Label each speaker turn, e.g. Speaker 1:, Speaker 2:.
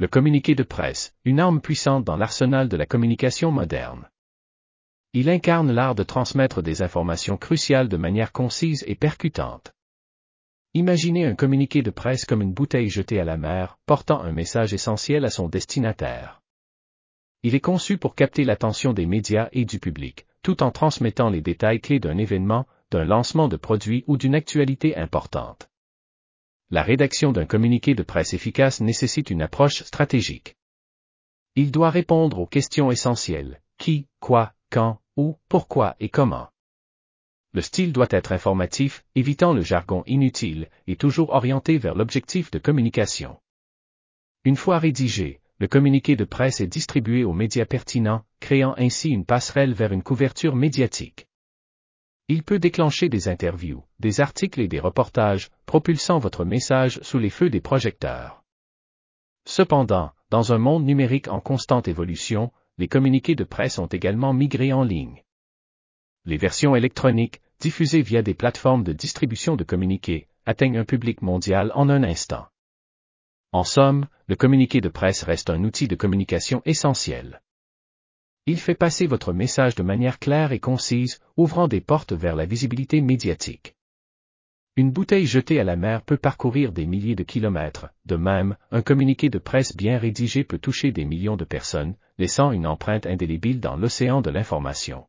Speaker 1: Le communiqué de presse, une arme puissante dans l'arsenal de la communication moderne. Il incarne l'art de transmettre des informations cruciales de manière concise et percutante. Imaginez un communiqué de presse comme une bouteille jetée à la mer, portant un message essentiel à son destinataire. Il est conçu pour capter l'attention des médias et du public, tout en transmettant les détails clés d'un événement, d'un lancement de produit ou d'une actualité importante. La rédaction d'un communiqué de presse efficace nécessite une approche stratégique. Il doit répondre aux questions essentielles, qui, quoi, quand, où, pourquoi et comment. Le style doit être informatif, évitant le jargon inutile, et toujours orienté vers l'objectif de communication. Une fois rédigé, le communiqué de presse est distribué aux médias pertinents, créant ainsi une passerelle vers une couverture médiatique. Il peut déclencher des interviews, des articles et des reportages, propulsant votre message sous les feux des projecteurs. Cependant, dans un monde numérique en constante évolution, les communiqués de presse ont également migré en ligne. Les versions électroniques, diffusées via des plateformes de distribution de communiqués, atteignent un public mondial en un instant. En somme, le communiqué de presse reste un outil de communication essentiel. Il fait passer votre message de manière claire et concise, ouvrant des portes vers la visibilité médiatique. Une bouteille jetée à la mer peut parcourir des milliers de kilomètres, de même, un communiqué de presse bien rédigé peut toucher des millions de personnes, laissant une empreinte indélébile dans l'océan de l'information.